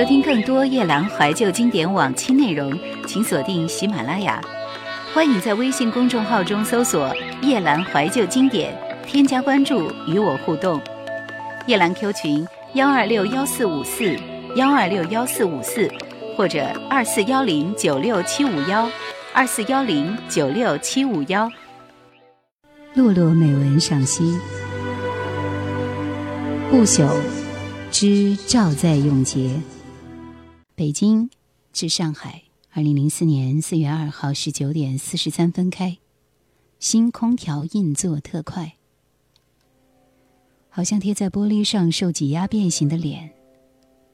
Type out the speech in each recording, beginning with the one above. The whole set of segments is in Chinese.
收听更多夜兰怀旧经典往期内容，请锁定喜马拉雅。欢迎在微信公众号中搜索“夜兰怀旧经典”，添加关注与我互动。夜兰 Q 群：幺二六幺四五四幺二六幺四五四，或者二四幺零九六七五幺二四幺零九六七五幺。落落美文赏析，不朽之照在永劫。北京至上海，二零零四年四月二号十九点四十三分开。新空调硬座特快，好像贴在玻璃上受挤压变形的脸，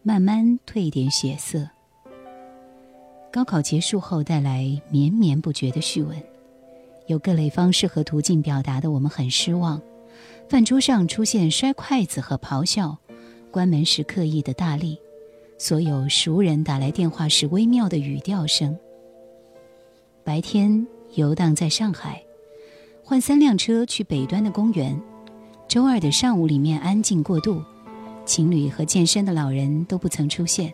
慢慢褪点血色。高考结束后带来绵绵不绝的序文，有各类方式和途径表达的我们很失望。饭桌上出现摔筷子和咆哮，关门时刻意的大力，所有熟人打来电话时微妙的语调声。白天游荡在上海，换三辆车去北端的公园。周二的上午里面安静过渡，情侣和健身的老人都不曾出现。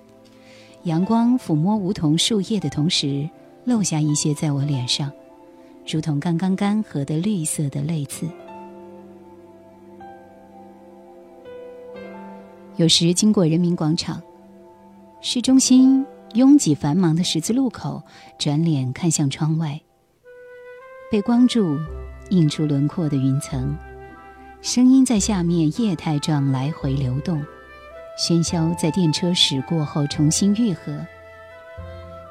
阳光抚摸梧桐树叶的同时，漏下一些在我脸上，如同刚刚干涸的绿色的泪渍。有时经过人民广场，市中心拥挤繁忙的十字路口，转脸看向窗外，被光柱映出轮廓的云层，声音在下面液态状来回流动，喧嚣在电车驶过后重新愈合。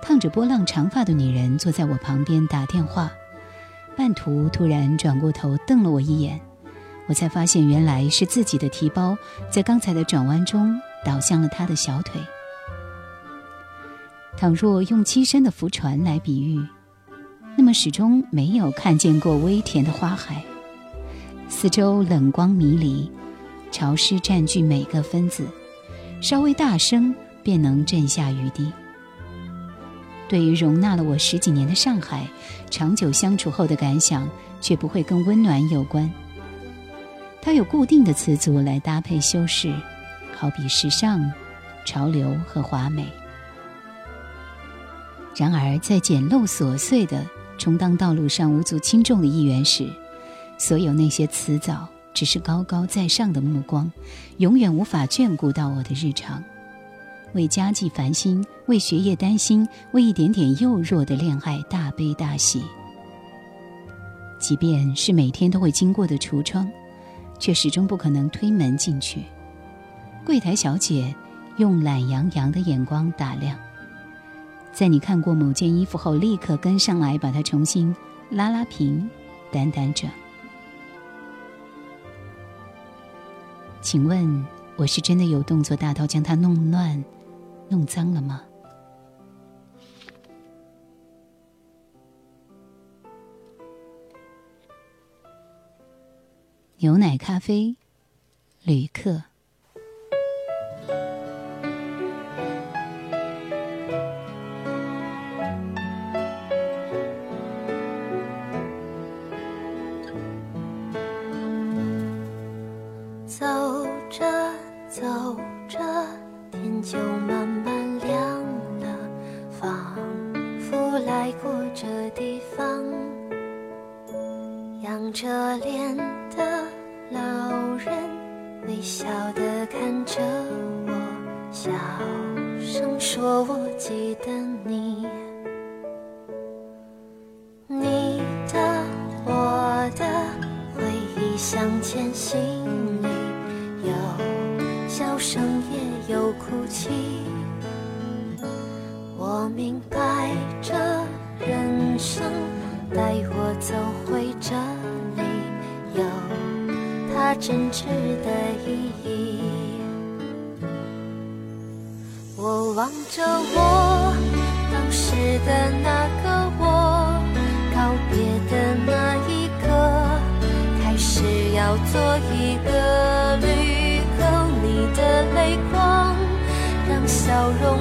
烫着波浪长发的女人坐在我旁边打电话，半途突然转过头瞪了我一眼。我才发现，原来是自己的提包在刚才的转弯中倒向了她的小腿。倘若用栖身的浮船来比喻，那么始终没有看见过微甜的花海。四周冷光迷离，潮湿占据每个分子，稍微大声便能震下雨滴。对于容纳了我十几年的上海，长久相处后的感想，却不会跟温暖有关。它有固定的词组来搭配修饰，好比时尚、潮流和华美。然而，在简陋琐碎的充当道路上无足轻重的一员时，所有那些辞藻只是高高在上的目光，永远无法眷顾到我的日常。为家计烦心，为学业担心，为一点点幼弱的恋爱大悲大喜。即便是每天都会经过的橱窗。却始终不可能推门进去。柜台小姐用懒洋洋的眼光打量，在你看过某件衣服后，立刻跟上来把它重新拉拉平，掸掸着。请问，我是真的有动作大到将它弄乱、弄脏了吗？牛奶咖啡，旅客。着脸的。老人微笑地看着我，小声说：“我记得，你真挚的意义。我望着我当时的那个我，告别的那一刻，开始要做一个旅客。你的泪光，让笑容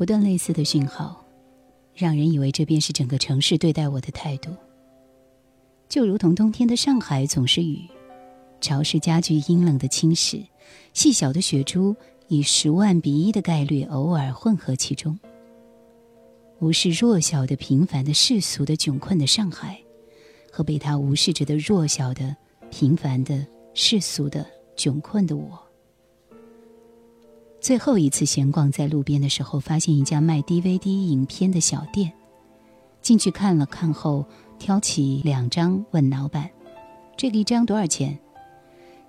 不断类似的讯号，让人以为这便是整个城市对待我的态度。就如同冬天的上海总是雨，潮湿加剧阴冷的侵蚀，细小的雪珠以十万比一的概率偶尔混合其中。无视弱小的、平凡的、世俗的、窘困的上海，和被他无视着的弱小的、平凡的、世俗的、窘困的我。最后一次闲逛在路边的时候，发现一家卖 DVD 影片的小店，进去看了看后，挑起两张，问老板：“这个一张多少钱？”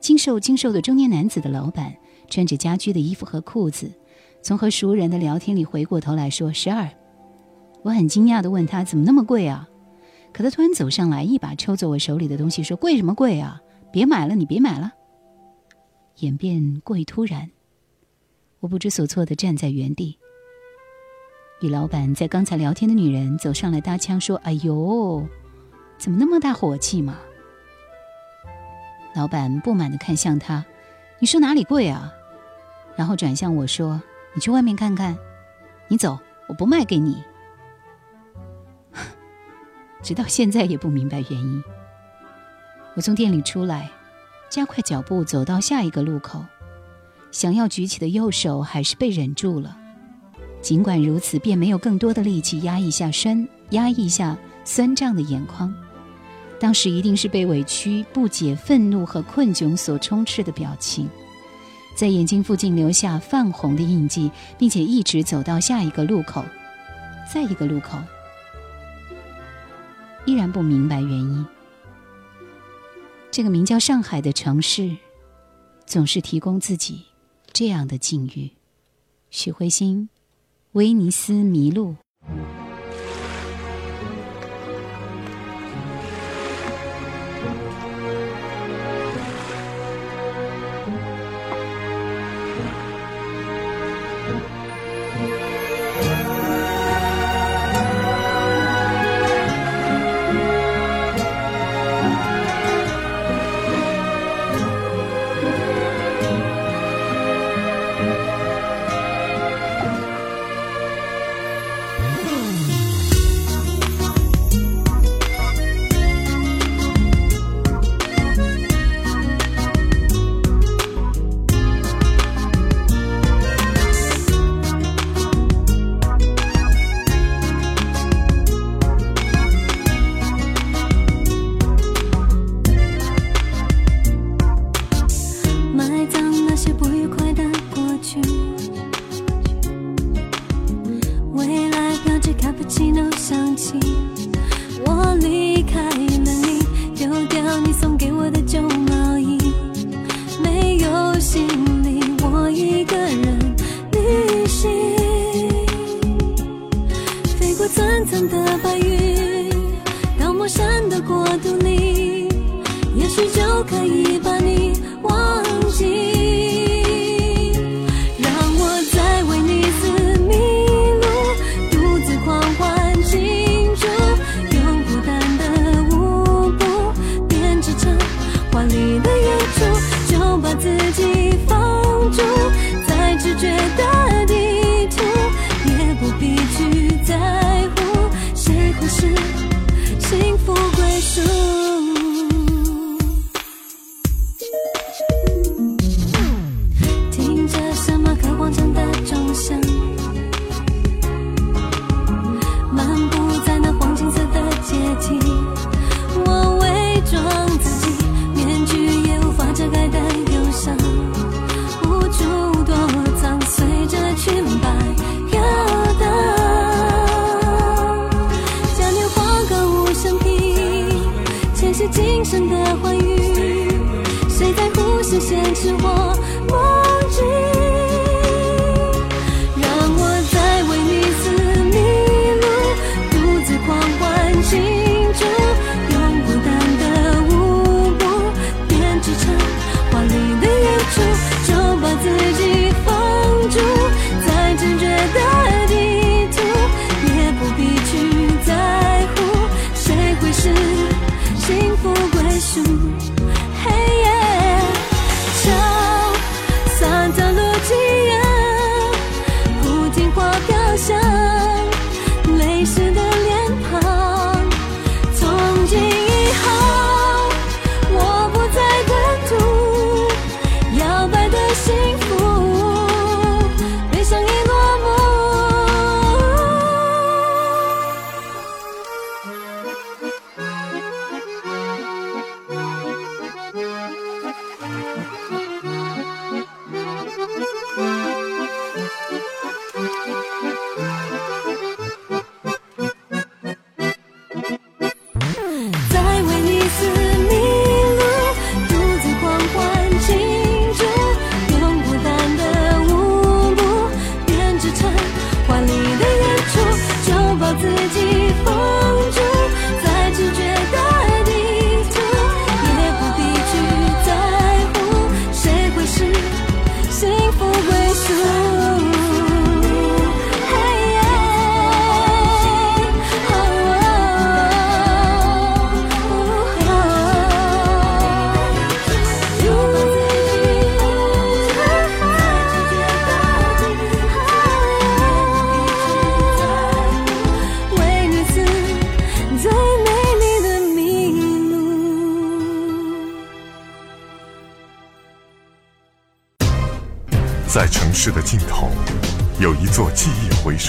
精瘦精瘦的中年男子的老板，穿着家居的衣服和裤子，从和熟人的聊天里回过头来说：“十二。”我很惊讶地问他：“怎么那么贵啊？”可他突然走上来，一把抽走我手里的东西，说：“贵什么贵啊？别买了，你别买了。”演变过于突然。我不知所措地站在原地。与老板在刚才聊天的女人走上来搭腔说：“哎呦，怎么那么大火气嘛？”老板不满地看向他：“你说哪里贵啊？”然后转向我说：“你去外面看看。你走，我不卖给你。” 直到现在也不明白原因。我从店里出来，加快脚步走到下一个路口。想要举起的右手还是被忍住了，尽管如此，便没有更多的力气压一下酸，压抑下酸胀的眼眶。当时一定是被委屈、不解、愤怒和困窘所充斥的表情，在眼睛附近留下泛红的印记，并且一直走到下一个路口，再一个路口，依然不明白原因。这个名叫上海的城市，总是提供自己这样的境遇。许慧欣，威尼斯迷路。可以把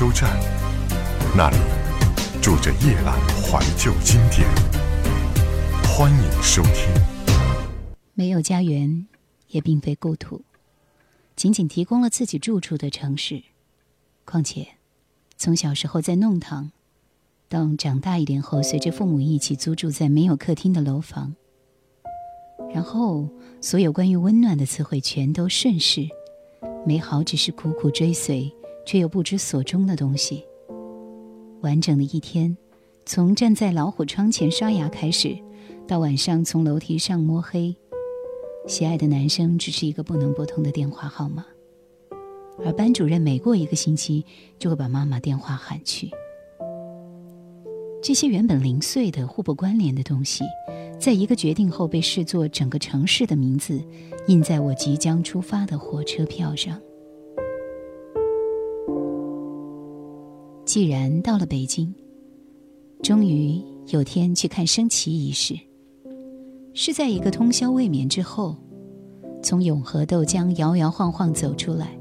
忆回收站，那里住着夜阑怀旧经典。欢迎收听。没有家园，也并非故土，仅仅提供了自己住处的城市。况且，从小时候在弄堂，到长大一点后，随着父母一起租住在没有客厅的楼房，然后所有关于温暖的词汇全都顺势。美好只是苦苦追随却又不知所终的东西。完整的一天，从站在老虎窗前刷牙开始，到晚上从楼梯上摸黑，喜爱的男生只是一个不能拨通的电话号码，而班主任每过一个星期就会把妈妈电话喊去。这些原本零碎的、互不关联的东西，在一个决定后被视作整个城市的名字，印在我即将出发的火车票上。既然到了北京，终于有天去看升旗仪式，是在一个通宵未眠之后，从永和豆浆摇摇晃晃走出来。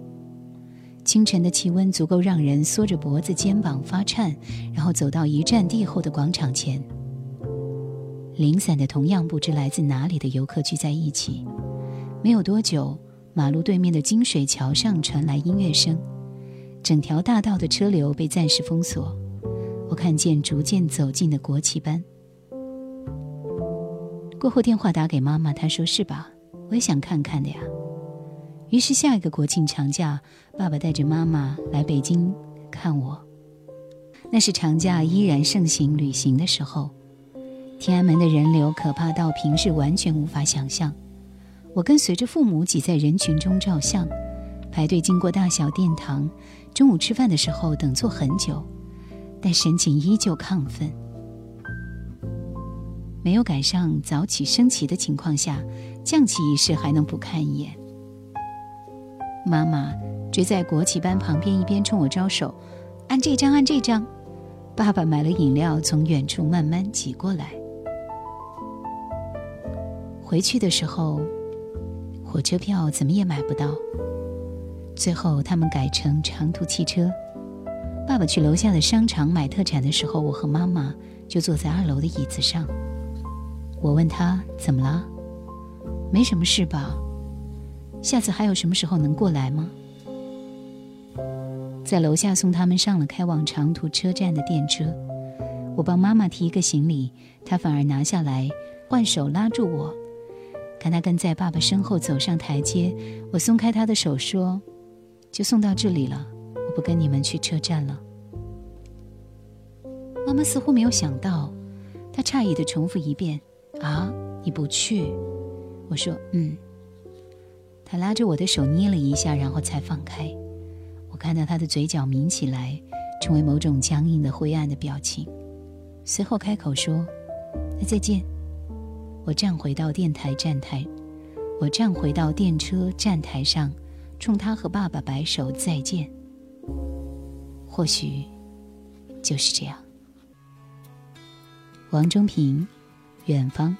清晨的气温足够让人缩着脖子、肩膀发颤，然后走到一站地后的广场前。零散的、同样不知来自哪里的游客聚在一起。没有多久，马路对面的金水桥上传来音乐声，整条大道的车流被暂时封锁。我看见逐渐走近的国旗班。过后电话打给妈妈，她说：“是吧？我也想看看的呀。”于是下一个国庆长假，爸爸带着妈妈来北京看我。那是长假依然盛行旅行的时候，天安门的人流可怕到平时完全无法想象。我跟随着父母挤在人群中照相，排队经过大小殿堂，中午吃饭的时候等坐很久，但神情依旧亢奋。没有赶上早起升旗的情况下，降旗仪式还能不看一眼。妈妈追在国旗班旁边，一边冲我招手：“按这张，按这张。”爸爸买了饮料，从远处慢慢挤过来。回去的时候，火车票怎么也买不到。最后，他们改成长途汽车。爸爸去楼下的商场买特产的时候，我和妈妈就坐在二楼的椅子上。我问他：“怎么了？没什么事吧？”下次还有什么时候能过来吗？在楼下送他们上了开往长途车站的电车，我帮妈妈提一个行李，她反而拿下来，换手拉住我。看她跟在爸爸身后走上台阶，我松开她的手说：“就送到这里了，我不跟你们去车站了。”妈妈似乎没有想到，她诧异的重复一遍：“啊，你不去？”我说：“嗯。”他拉着我的手捏了一下，然后才放开。我看到他的嘴角抿起来，成为某种僵硬的灰暗的表情。随后开口说：“那再见。”我站回到电台站台，我站回到电车站台上，冲他和爸爸摆手再见。或许就是这样。王中平，远方。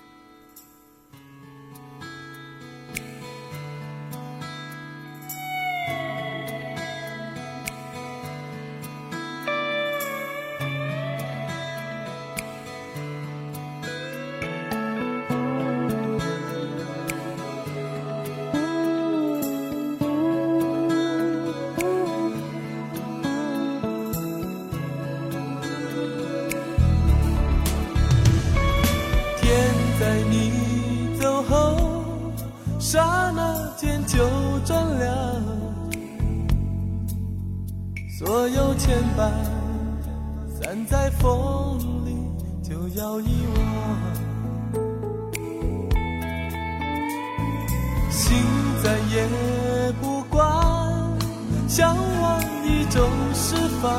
向往一种释放。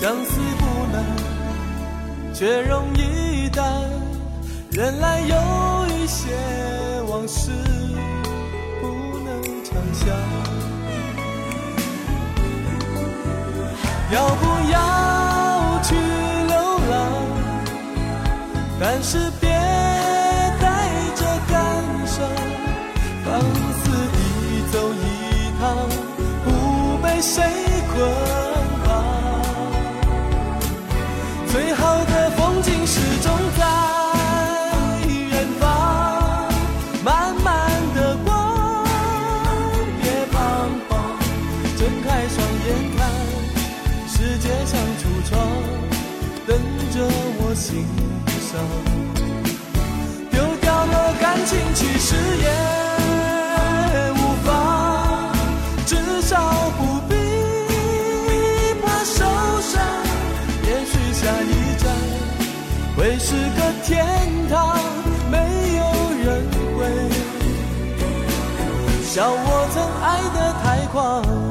相思不难，却容易淡。原来有一些往事不能长相。要不要去流浪？但是谁捆绑？最好的风景始终在远方，慢慢的逛，别彷徨，睁开双眼看，世界像橱窗，等着我欣赏。丢掉了感情，其实也。笑我曾爱得太狂。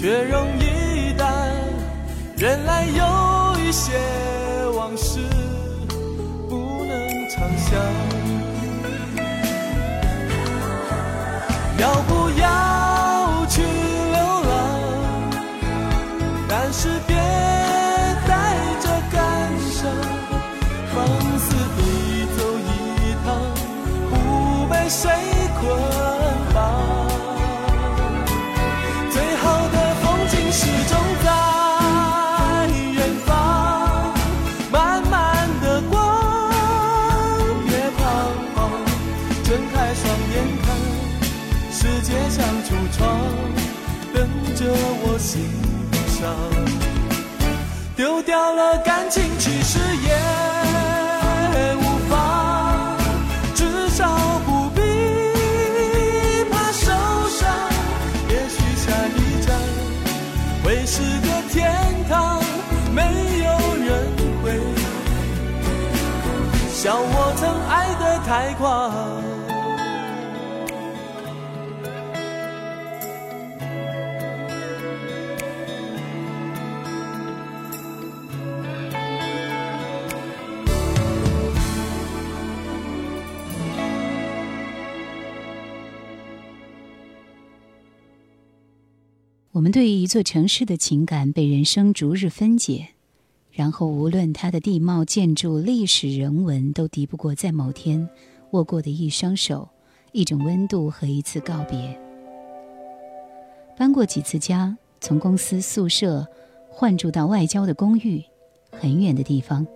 却容易淡。原来有一些往事不能长相。要不等着我欣赏。丢掉了感情，其实也无妨，至少不必怕受伤。也许下一站会是个天堂，没有人会笑我曾爱得太狂。我们对于一座城市的情感被人生逐日分解，然后无论它的地貌、建筑、历史、人文，都敌不过在某天握过的一双手、一种温度和一次告别。搬过几次家，从公司宿舍换住到外郊的公寓，很远的地方，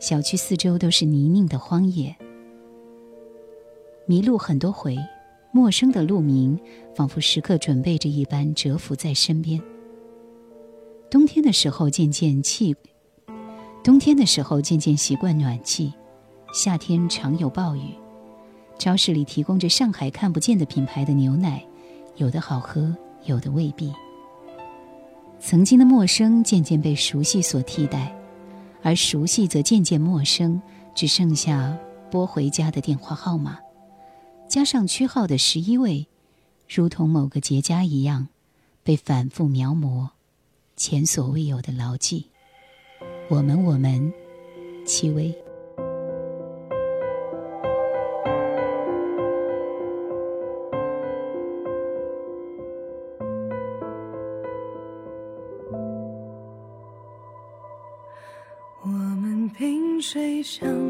小区四周都是泥泞的荒野。迷路很多回，陌生的路名仿佛时刻准备着一般蛰伏在身边。冬天的时候渐渐气，冬天的时候渐渐习惯暖气，夏天常有暴雨。超市里提供着上海看不见的品牌的牛奶，有的好喝，有的未必。曾经的陌生渐渐被熟悉所替代，而熟悉则渐渐陌生，只剩下拨回家的电话号码。加上区号的十一位，如同某个结痂一样，被反复描摹，前所未有的牢记。我们，我们，戚薇。我们萍水相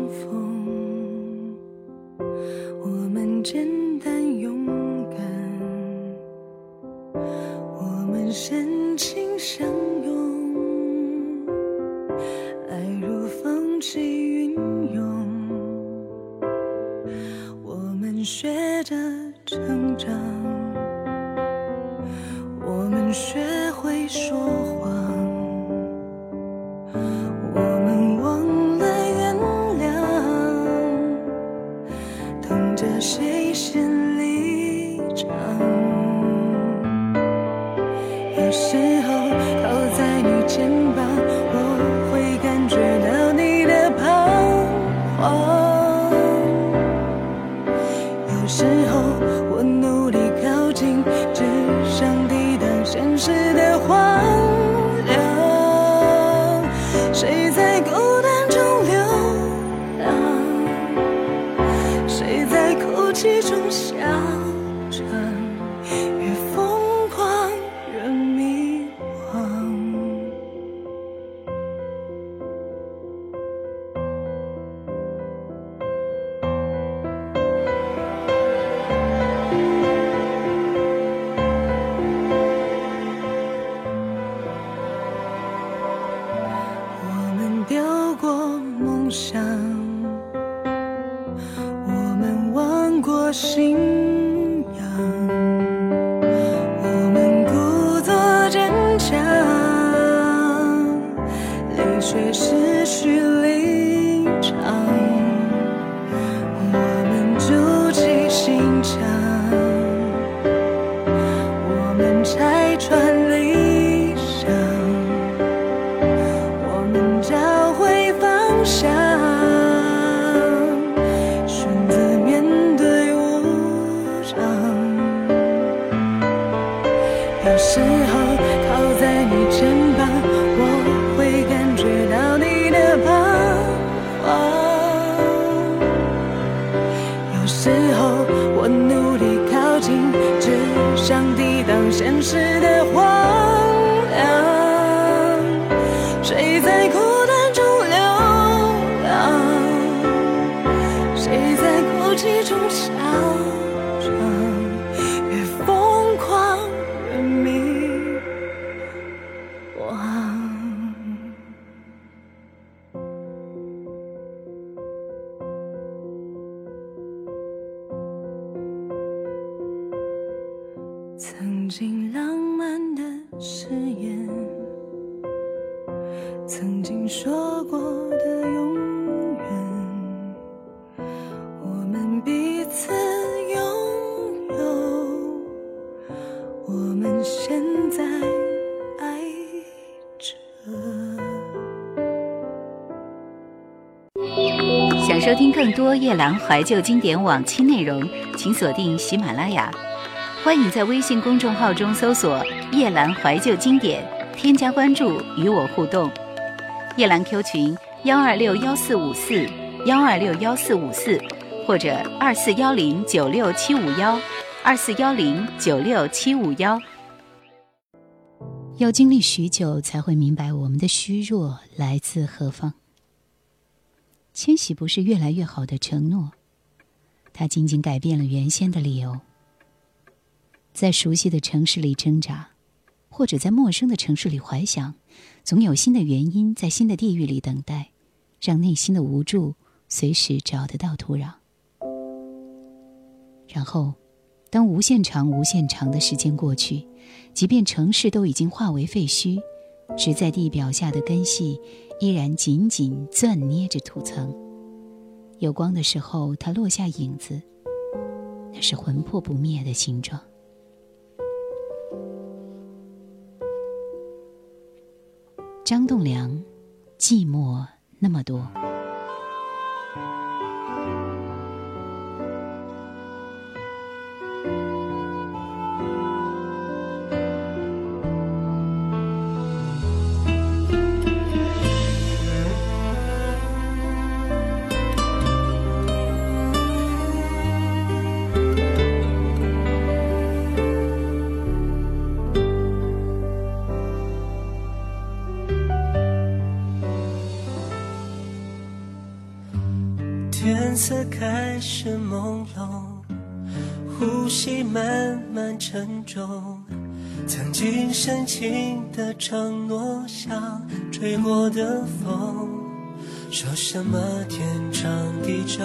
收听更多夜兰怀旧经典往期内容，请锁定喜马拉雅。欢迎在微信公众号中搜索“夜兰怀旧经典”，添加关注与我互动。夜兰 Q 群：幺二六幺四五四幺二六幺四五四，或者二四幺零九六七五幺二四幺零九六七五幺。要经历许久，才会明白我们的虚弱来自何方。迁徙不是越来越好的承诺，它仅仅改变了原先的理由。在熟悉的城市里挣扎，或者在陌生的城市里怀想，总有新的原因在新的地域里等待，让内心的无助随时找得到土壤。然后，当无限长、无限长的时间过去，即便城市都已经化为废墟，植在地表下的根系依然紧紧攥捏着土层。有光的时候，它落下影子，那是魂魄不灭的形状。张栋梁，寂寞那么多。天色开始朦胧，呼吸慢慢沉重。曾经深情的承诺，像吹过的风。说什么天长地久，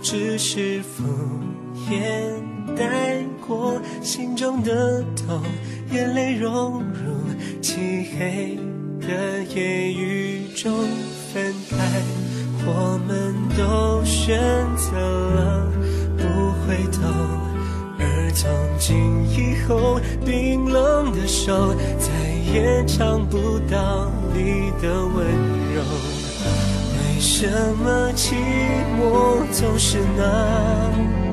只是敷衍带过心中的痛，眼泪融入漆黑的夜雨中分开。我们都选择了不回头，而从今以后，冰冷的手再也尝不到你的温柔。为什么寂寞总是那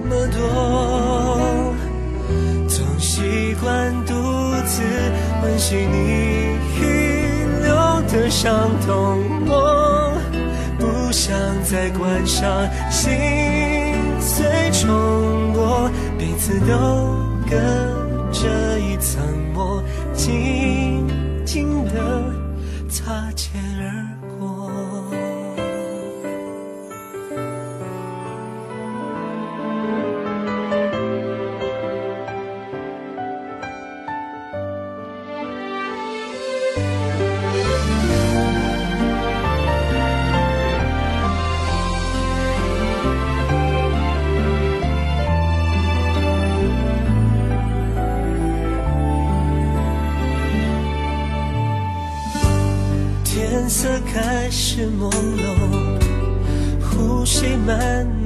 么多？总习惯独自温习你遗留的伤痛。想再关上心碎重播，彼此都隔着一层膜，静静的擦。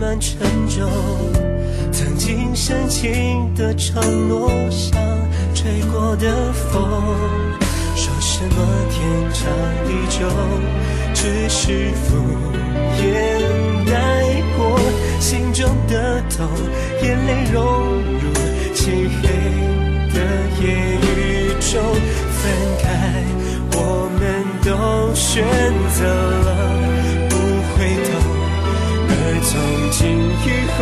满沉重。曾经深情的承诺，像吹过的风。说什么天长地久，只是敷衍带过心中的痛，眼泪融入漆黑的夜雨中分开。我们都选择了不回头，从今以后，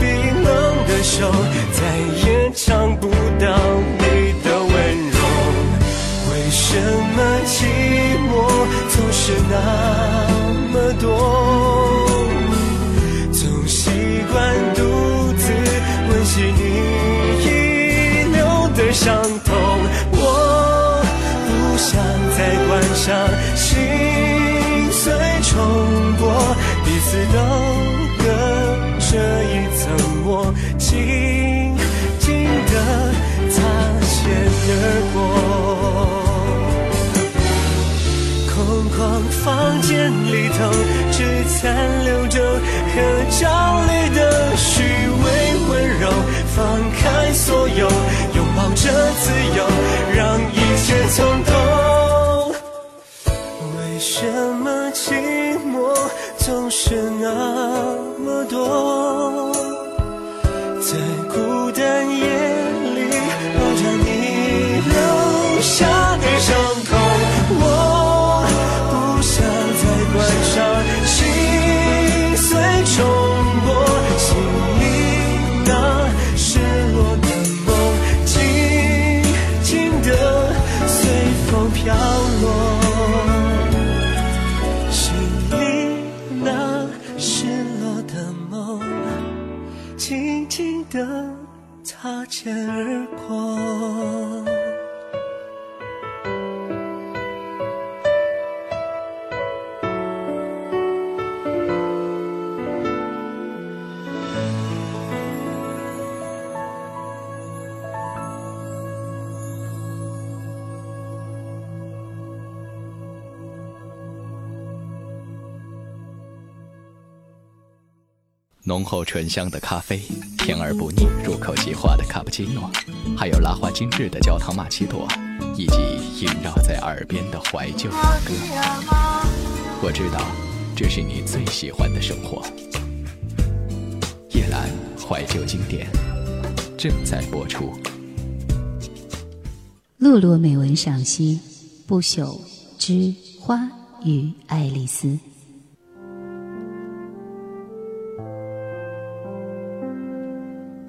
冰冷的手，再也尝不到你的温柔。为什么寂寞总是那么多？总习惯独自温习你遗留的伤痛。我不想再关上心碎重播，彼此都而过。空旷房间里头，只残留着合照里的虚伪温柔。放开所有，拥抱着自由，让一切从头。为什么寂寞总是那么多？下的伤口，我不想再关上心碎重播，心里那失落的梦，静静的随风飘落。心里那失落的梦，静静的擦肩而过。浓厚醇香的咖啡，甜而不腻、入口即化的卡布奇诺，还有拉花精致的焦糖玛奇朵，以及萦绕在耳边的怀旧歌。我知道，这是你最喜欢的生活。夜阑怀旧经典正在播出。洛洛美文赏析，不朽之花与爱丽丝。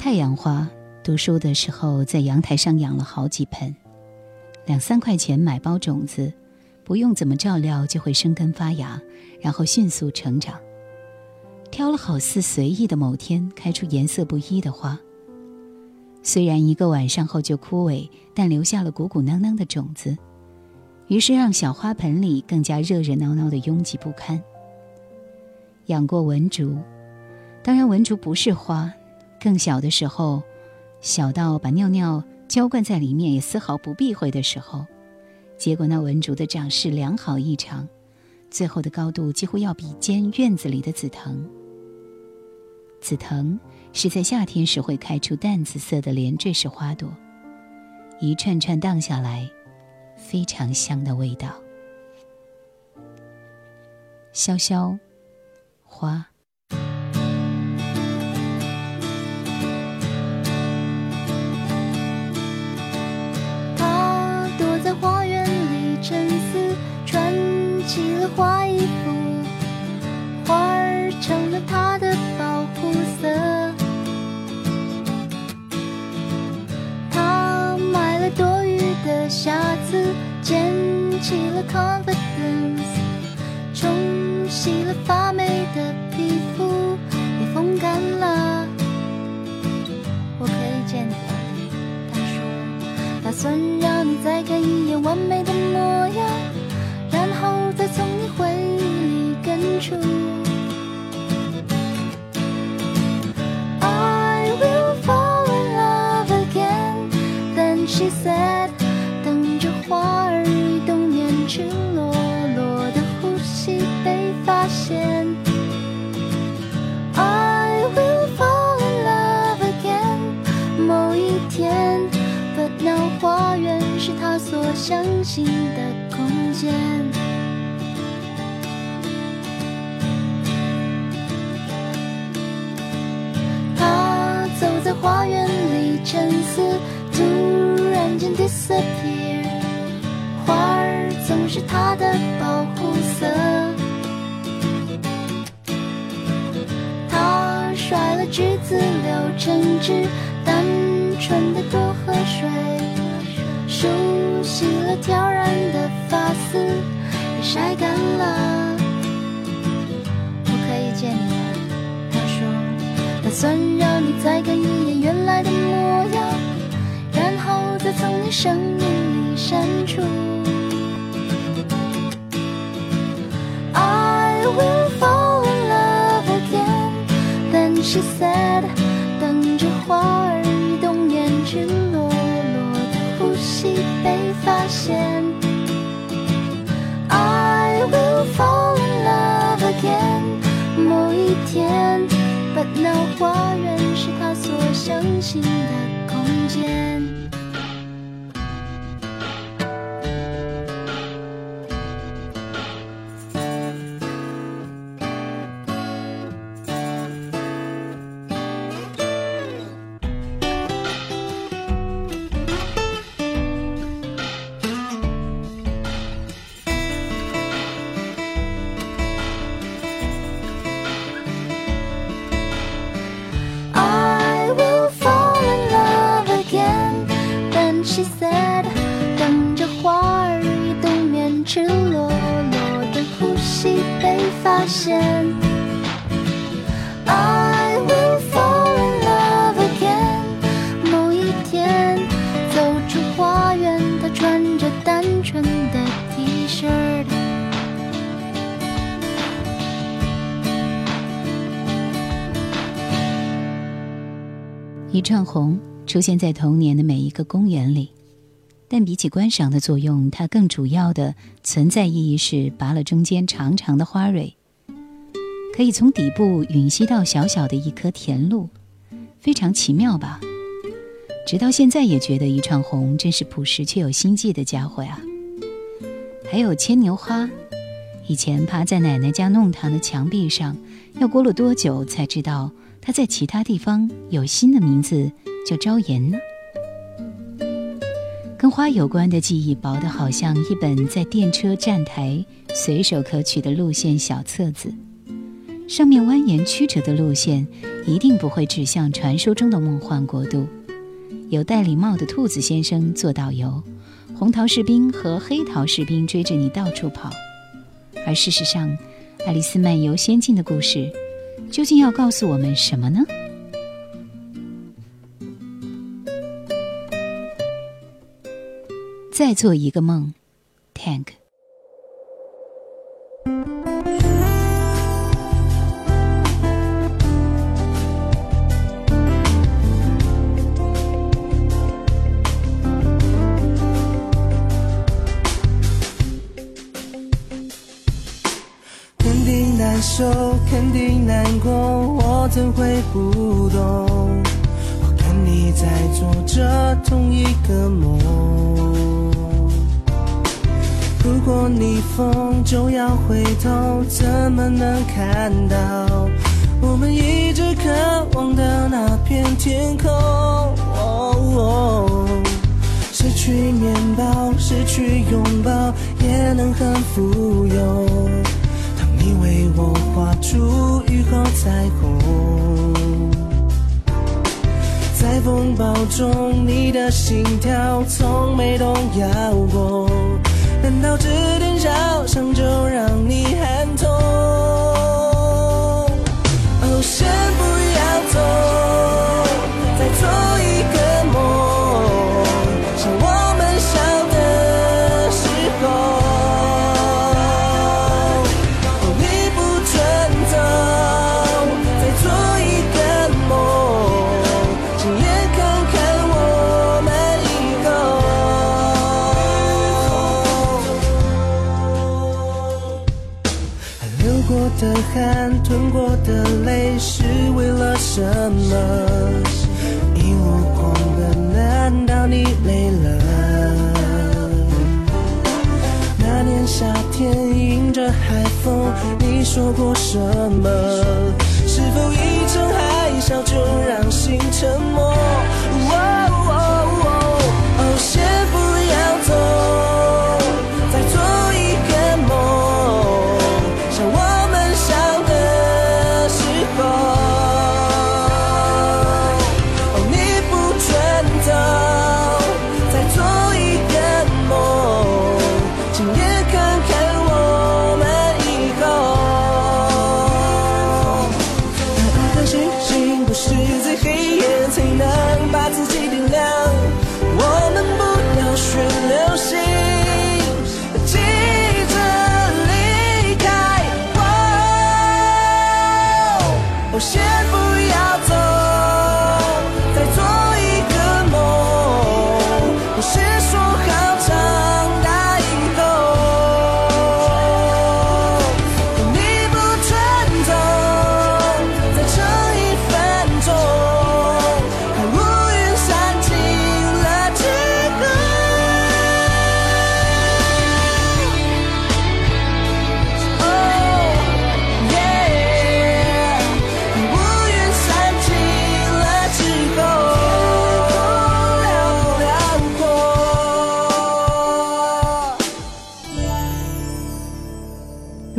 太阳花，读书的时候在阳台上养了好几盆，两三块钱买包种子，不用怎么照料就会生根发芽，然后迅速成长。挑了好似随意的某天，开出颜色不一的花。虽然一个晚上后就枯萎，但留下了鼓鼓囊囊的种子，于是让小花盆里更加热热闹闹的拥挤不堪。养过文竹，当然文竹不是花。更小的时候，小到把尿尿浇灌在里面也丝毫不避讳的时候，结果那文竹的长势良好异常，最后的高度几乎要比肩院子里的紫藤。紫藤是在夏天时会开出淡紫色的连缀式花朵，一串串荡下来，非常香的味道。潇潇花。花衣服，花儿成了他的保护色。他买了多余的瑕疵，捡起了 confidence，冲洗了发霉的皮肤，也风干了。我可以见你了，他说。打算让你再看一眼完美的模样，she said，等着花儿移动年赤裸裸的呼吸被发现。I will fall in love again，某一天，But now 花园是他所相信的空间。他走在花园里沉思，色花儿总是他的保护色。他甩了橘子，留成汁单纯的多喝水，梳洗了挑染的发丝，也晒干了。我可以见你了？他说，打算让你再看从你生命里删除。I will fall in love again. Then she said，等着花儿移动，面赤裸裸的呼吸被发现。I will fall in love again，某一天，But now 花园是他所相信的空间。出现在童年的每一个公园里，但比起观赏的作用，它更主要的存在意义是拔了中间长长的花蕊，可以从底部吮吸到小小的一颗甜露，非常奇妙吧？直到现在也觉得一串红真是朴实却有心计的家伙呀。还有牵牛花，以前趴在奶奶家弄堂的墙壁上，要过了多久才知道它在其他地方有新的名字，叫朝颜呢？跟花有关的记忆薄得好像一本在电车站台随手可取的路线小册子，上面蜿蜒曲折的路线一定不会指向传说中的梦幻国度。有戴礼帽的兔子先生做导游，红桃士兵和黑桃士兵追着你到处跑。而事实上，《爱丽丝漫游仙境》的故事究竟要告诉我们什么呢？再做一个梦，Tank。肯定难受，肯定难过，我怎会不懂？我跟你在做着同一个梦。如果逆风就要回头，怎么能看到我们一直渴望的那片天空？失去面包，失去拥抱，也能很富有。当你为我画出雨后彩虹，在风暴中，你的心跳从没动摇过。难道这点小伤就让你喊痛？哦，先不要走，流过的泪，是为了什么？一路狂奔，难道你累了？那年夏天，迎着海风，你说过什么？是否一场海啸就让心沉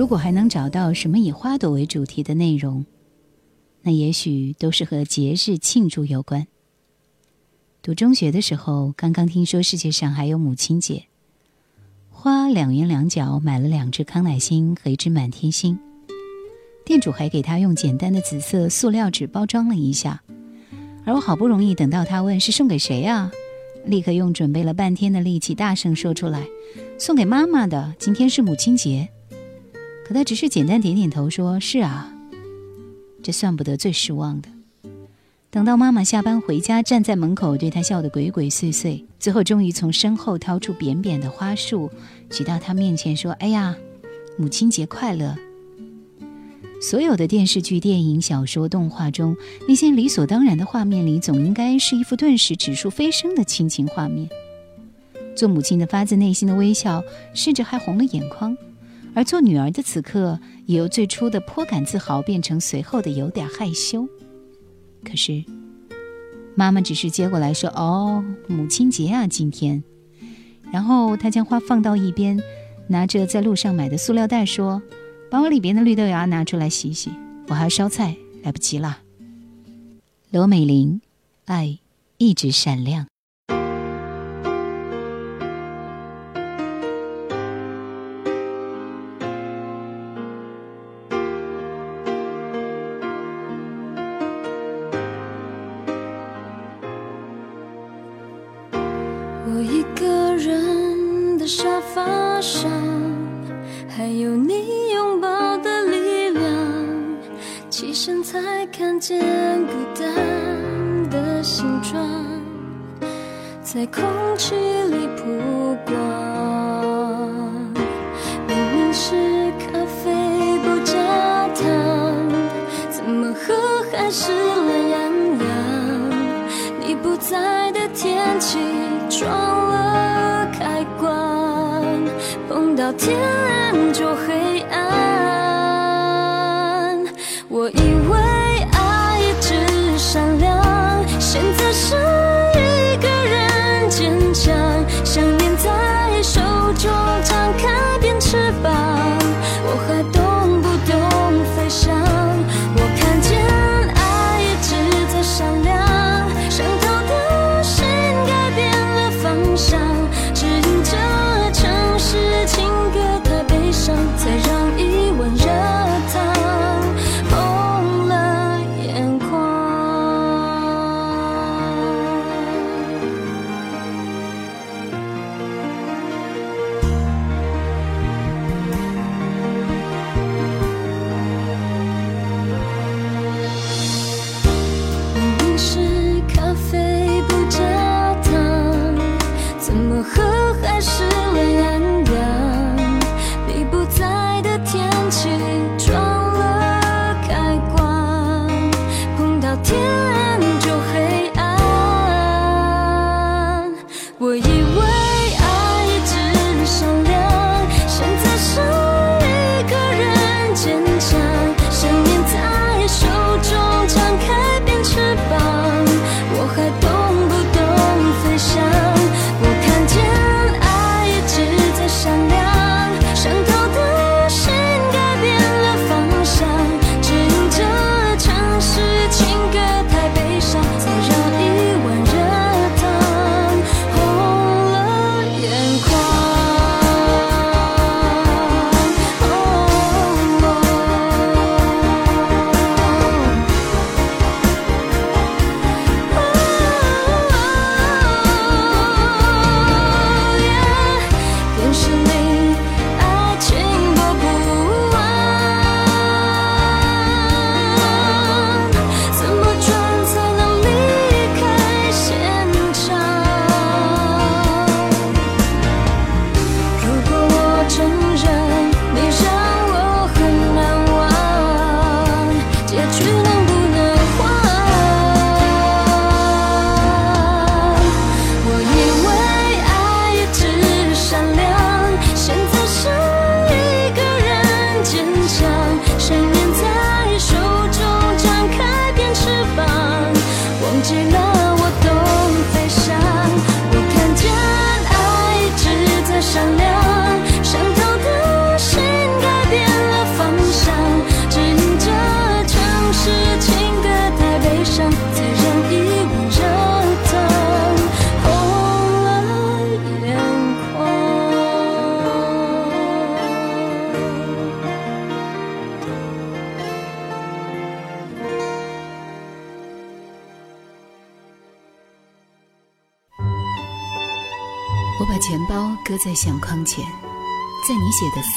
如果还能找到什么以花朵为主题的内容，那也许都是和节日庆祝有关。读中学的时候，刚刚听说世界上还有母亲节，花两元两角买了两只康乃馨和一只满天星，店主还给他用简单的紫色塑料纸包装了一下。而我好不容易等到他问是送给谁啊，立刻用准备了半天的力气大声说出来：“送给妈妈的，今天是母亲节。”可他只是简单点点头，说是啊。这算不得最失望的。等到妈妈下班回家，站在门口对他笑得鬼鬼祟祟，最后终于从身后掏出扁扁的花束，举到他面前说：“哎呀，母亲节快乐！”所有的电视剧、电影、小说、动画中那些理所当然的画面里，总应该是一幅顿时指数飞升的亲情画面。做母亲的发自内心的微笑，甚至还红了眼眶；而做女儿的此刻，也由最初的颇感自豪变成随后的有点害羞。可是，妈妈只是接过来说：“哦，母亲节啊，今天。”然后她将花放到一边，拿着在路上买的塑料袋说。把我里边的绿豆芽拿出来洗洗，我还要烧菜，来不及了。罗美玲，爱一直闪亮。还有你拥抱的力量。起身才看见孤单的形状，在空气里曝光。明明是咖啡不加糖，怎么喝还是懒洋洋？你不在的天气撞到天亮就黑。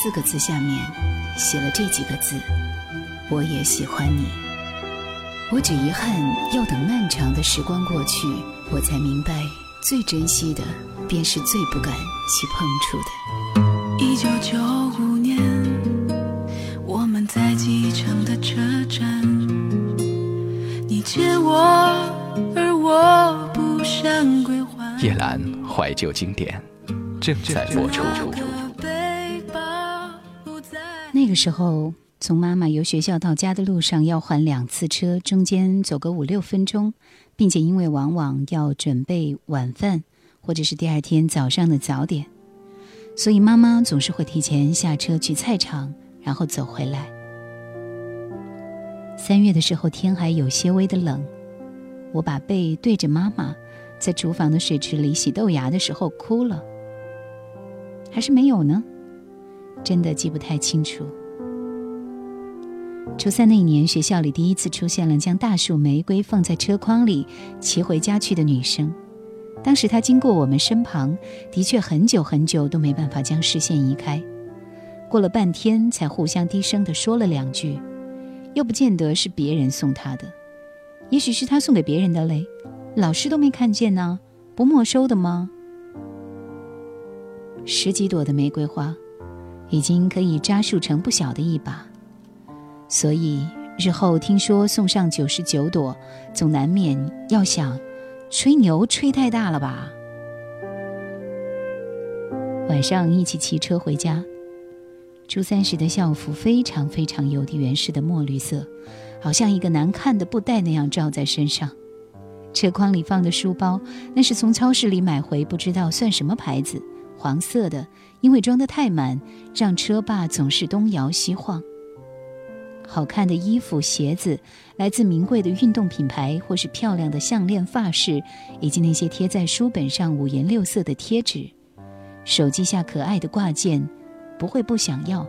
四个字下面写了这几个字：我也喜欢你。我只遗憾要等漫长的时光过去，我才明白，最珍惜的便是最不敢去碰触的。一九九五年，我们在机场的车站，你借我，而我不想归还。叶兰怀旧经典正在播出。那个时候，从妈妈由学校到家的路上要还两次车，中间走个五六分钟，并且因为往往要准备晚饭或者是第二天早上的早点，所以妈妈总是会提前下车去菜场，然后走回来。三月的时候，天还有些微的冷，我把背对着妈妈，在厨房的水池里洗豆芽的时候哭了，还是没有呢？真的记不太清楚。初三那一年，学校里第一次出现了将大束玫瑰放在车筐里骑回家去的女生。当时她经过我们身旁，的确很久很久都没办法将视线移开。过了半天，才互相低声地说了两句，又不见得是别人送她的，也许是她送给别人的嘞，老师都没看见呢，不没收的吗？十几朵的玫瑰花，已经可以扎束成不小的一把。所以日后听说送上九十九朵，总难免要想，吹牛吹太大了吧？晚上一起骑车回家，初三时的校服非常非常邮递员式的墨绿色，好像一个难看的布袋那样罩在身上。车筐里放的书包，那是从超市里买回，不知道算什么牌子，黄色的，因为装得太满，让车把总是东摇西晃。好看的衣服、鞋子，来自名贵的运动品牌，或是漂亮的项链、发饰，以及那些贴在书本上五颜六色的贴纸。手机下可爱的挂件，不会不想要。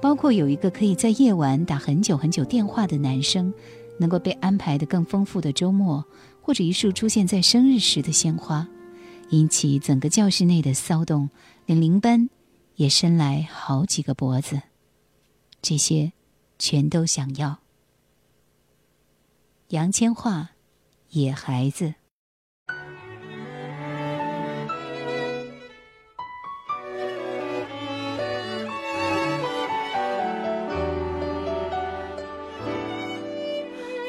包括有一个可以在夜晚打很久很久电话的男生，能够被安排的更丰富的周末，或者一束出现在生日时的鲜花，引起整个教室内的骚动，连邻班也伸来好几个脖子。这些。全都想要。杨千嬅，《野孩子》。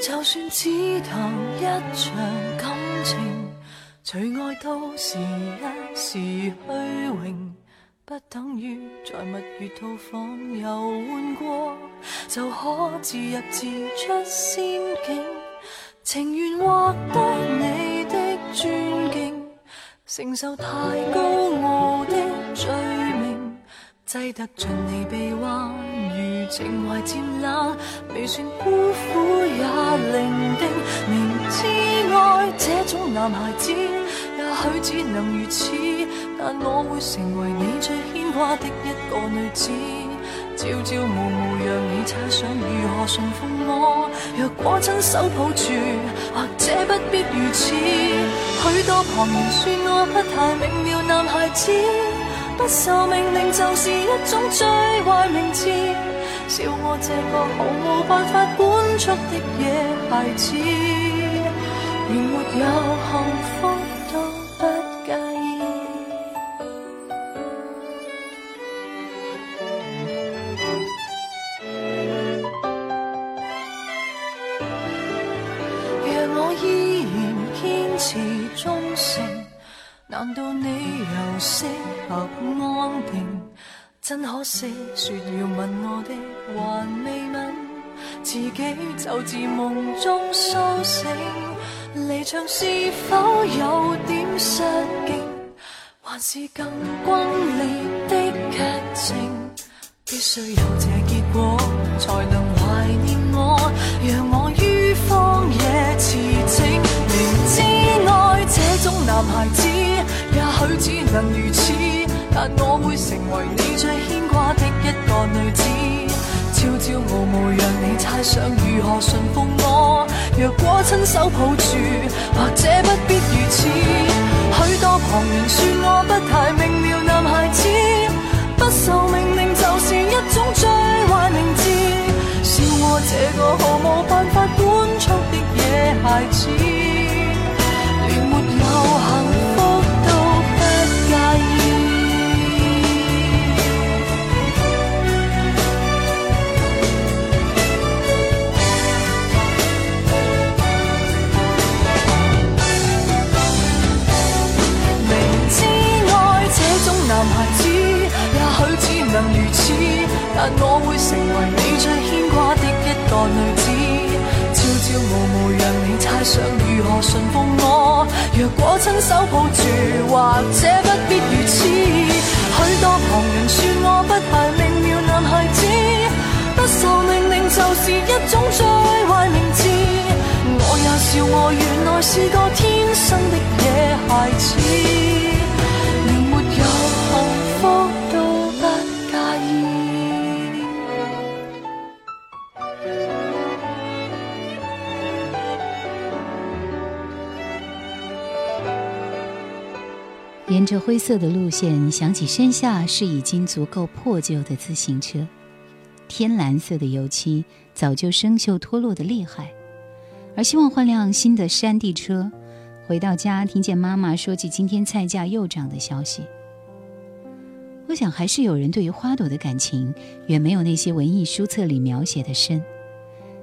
就算只谈一場感情，除愛都是一時虛榮。不等於在蜜月套房遊玩過，就可自入自出仙境。情願獲得你的尊敬，承受太高傲的罪名，擠得進你臂弯，如情懷漸冷，未算孤苦也伶仃。明知愛這種男孩子，也许只能如此。但我会成为你最牵挂的一个女子，朝朝暮暮让你猜想如何馴服我。若果亲手抱住，或者不必如此。许多旁人说我不太明了，男孩子不受命令就是一种最坏名字，笑我这个毫无办法管束的野孩子，連沒有幸真可惜，说要吻我的还未吻，自己就自梦中苏醒。离场是否有点失敬？还是更轰烈的剧情？必须有这结果，才能怀念我，让我于荒野驰骋。明知爱这种男孩子。也许只能如此，但我会成为你最牵挂的一个女子朝朝暮暮让你猜想如何驯服我。若果亲手抱住或者不必如此许多旁人说我不太明了男孩子不受命令就是一种最坏名字笑我这个毫无办法管束的野孩子。但我会成為你最牽掛的一個女子，朝朝暮暮讓你猜想如何馴服我。若果親手抱住，或者不必如此。許多旁人說我不係明妙男孩子，不受命令就是一種最壞名字。我也笑我原來是個天生的野孩子。沿着灰色的路线，想起身下是已经足够破旧的自行车，天蓝色的油漆早就生锈脱落的厉害，而希望换辆新的山地车。回到家，听见妈妈说起今天菜价又涨的消息，我想还是有人对于花朵的感情远没有那些文艺书册里描写的深。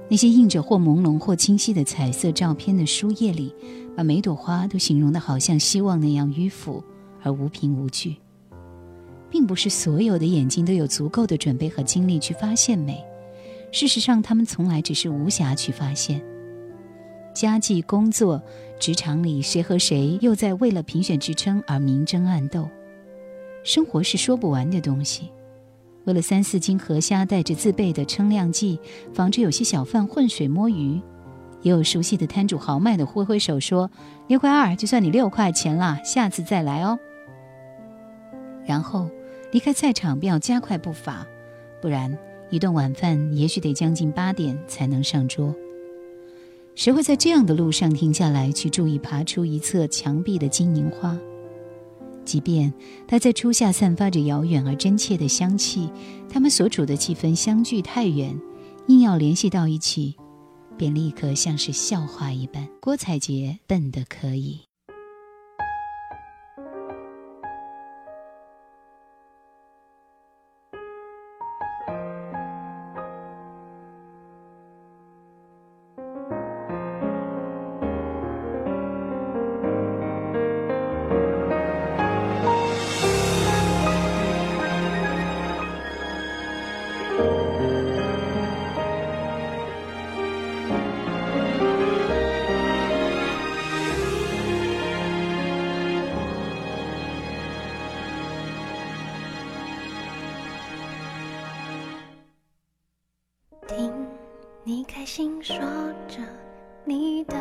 那些印着或朦胧或清晰的彩色照片的书页里，把每朵花都形容的好像希望那样迂腐。而无凭无据，并不是所有的眼睛都有足够的准备和精力去发现美。事实上，他们从来只是无暇去发现。家计、工作、职场里，谁和谁又在为了评选职称而明争暗斗？生活是说不完的东西。为了三四斤河虾，带着自备的称量计，防止有些小贩浑水摸鱼。也有熟悉的摊主豪迈的挥挥手说：“六块二，就算你六块钱了，下次再来哦。”然后离开菜场，便要加快步伐，不然一顿晚饭也许得将近八点才能上桌。谁会在这样的路上停下来去注意爬出一侧墙壁的金银花？即便它在初夏散发着遥远而真切的香气，他们所处的气氛相距太远，硬要联系到一起，便立刻像是笑话一般。郭采洁笨得可以。轻说着你的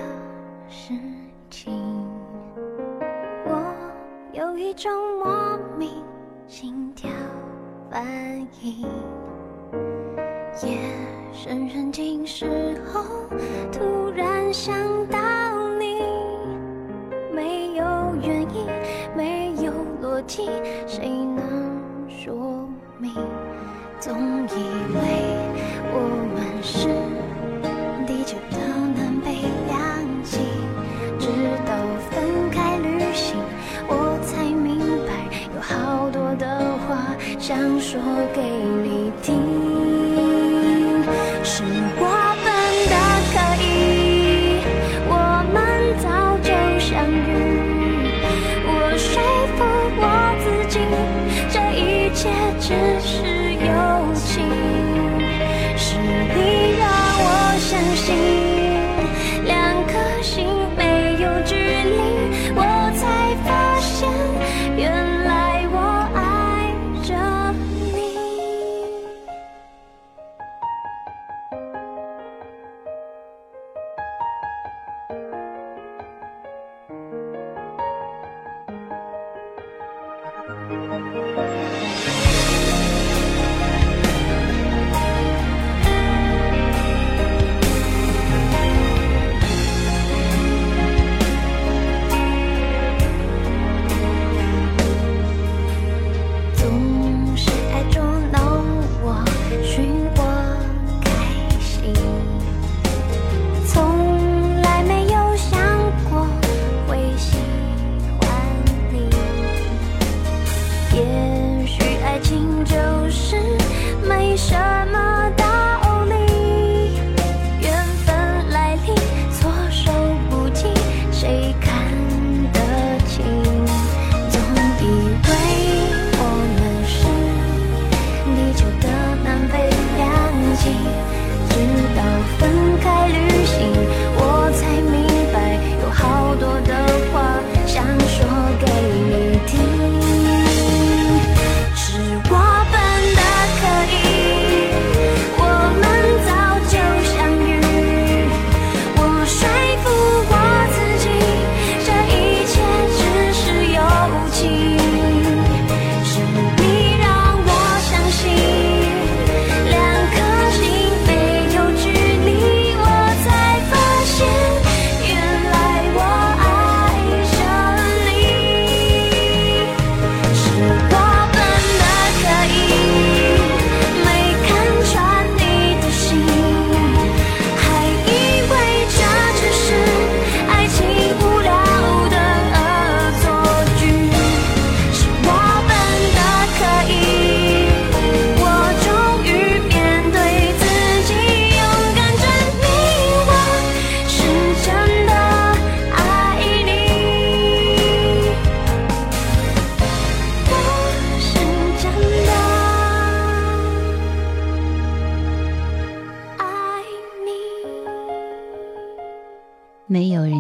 夜。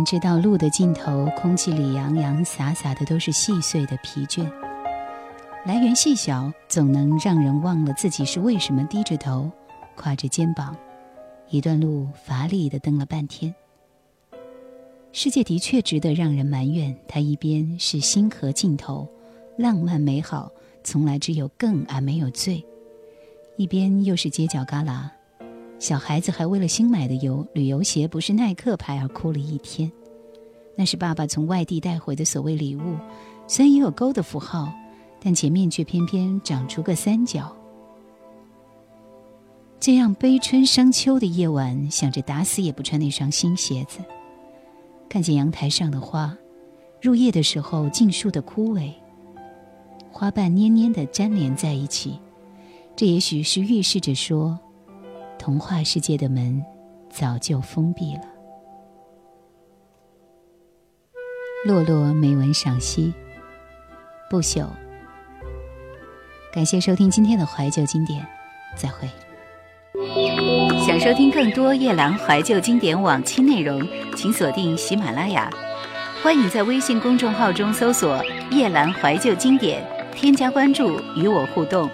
知道路的尽头，空气里洋洋洒洒的都是细碎的疲倦，来源细小，总能让人忘了自己是为什么低着头，挎着肩膀，一段路乏力的蹬了半天。世界的确值得让人埋怨，它一边是星河尽头，浪漫美好，从来只有更而没有最；一边又是街角旮旯。小孩子还为了新买的游旅游鞋不是耐克牌而哭了一天，那是爸爸从外地带回的所谓礼物，虽然也有勾的符号，但前面却偏偏长出个三角。这样悲春伤秋的夜晚，想着打死也不穿那双新鞋子。看见阳台上的花，入夜的时候尽数的枯萎，花瓣黏黏的粘连在一起，这也许是预示着说。童话世界的门早就封闭了。落落美文赏析，不朽。感谢收听今天的怀旧经典，再会。想收听更多夜兰怀旧经典往期内容，请锁定喜马拉雅。欢迎在微信公众号中搜索“夜兰怀旧经典”，添加关注与我互动。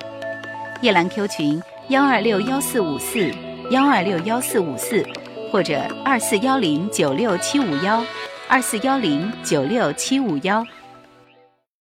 夜兰 Q 群。幺二六幺四五四，幺二六幺四五四，或者二四幺零九六七五幺，二四幺零九六七五幺。